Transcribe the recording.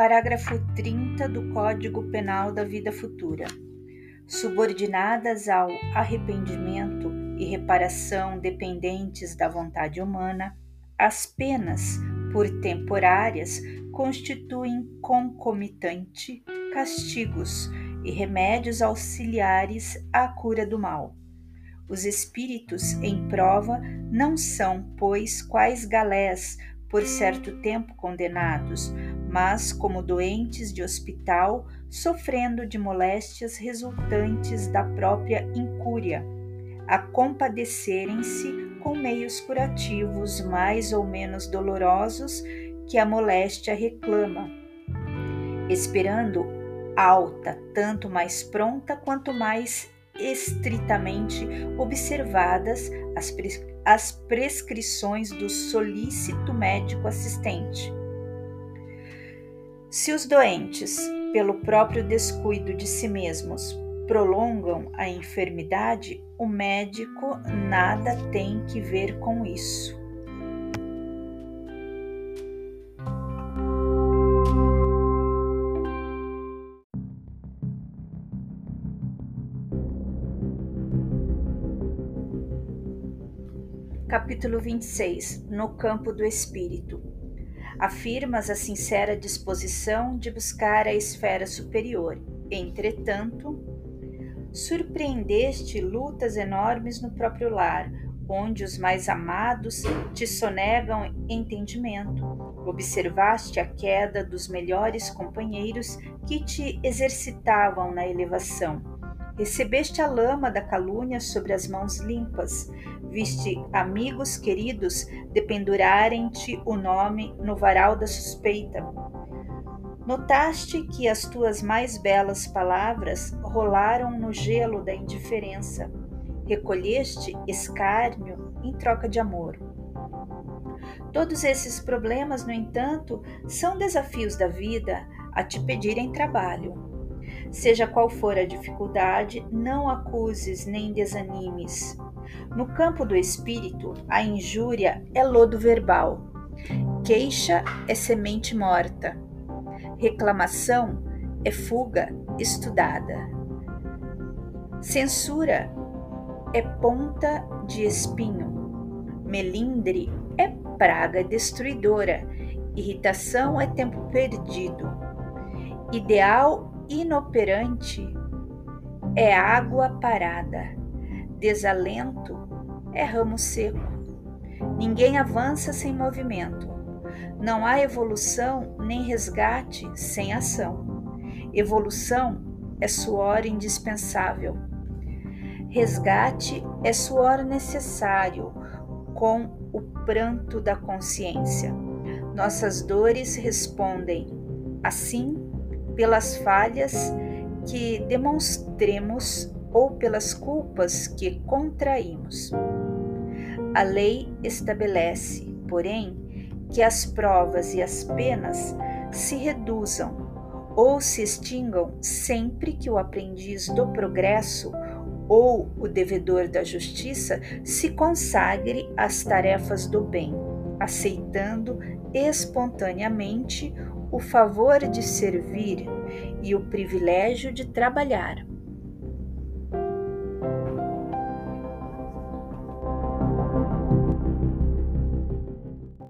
Parágrafo 30 do Código Penal da Vida Futura. Subordinadas ao arrependimento e reparação dependentes da vontade humana, as penas, por temporárias, constituem concomitante castigos e remédios auxiliares à cura do mal. Os espíritos em prova não são, pois, quais galés por certo tempo condenados, mas como doentes de hospital sofrendo de moléstias resultantes da própria incúria, a compadecerem-se com meios curativos mais ou menos dolorosos que a moléstia reclama, esperando alta, tanto mais pronta quanto mais estritamente observadas as, pres as prescrições do solícito médico assistente. Se os doentes, pelo próprio descuido de si mesmos, prolongam a enfermidade, o médico nada tem que ver com isso. Capítulo 26 No campo do espírito. Afirmas a sincera disposição de buscar a esfera superior. Entretanto, surpreendeste lutas enormes no próprio lar, onde os mais amados te sonegam entendimento. Observaste a queda dos melhores companheiros que te exercitavam na elevação Recebeste a lama da calúnia sobre as mãos limpas, viste amigos queridos dependurarem-te o nome no varal da suspeita. Notaste que as tuas mais belas palavras rolaram no gelo da indiferença. Recolheste escárnio em troca de amor. Todos esses problemas, no entanto, são desafios da vida a te pedirem trabalho. Seja qual for a dificuldade, não acuses nem desanimes. No campo do espírito, a injúria é lodo verbal, queixa é semente morta, reclamação é fuga estudada, censura é ponta de espinho, melindre é praga destruidora, irritação é tempo perdido, ideal inoperante é água parada, desalento é ramo seco. Ninguém avança sem movimento. Não há evolução nem resgate sem ação. Evolução é suor indispensável. Resgate é suor necessário com o pranto da consciência. Nossas dores respondem assim pelas falhas que demonstremos ou pelas culpas que contraímos. A lei estabelece, porém, que as provas e as penas se reduzam ou se extingam sempre que o aprendiz do progresso ou o devedor da justiça se consagre às tarefas do bem, aceitando espontaneamente o favor de servir e o privilégio de trabalhar.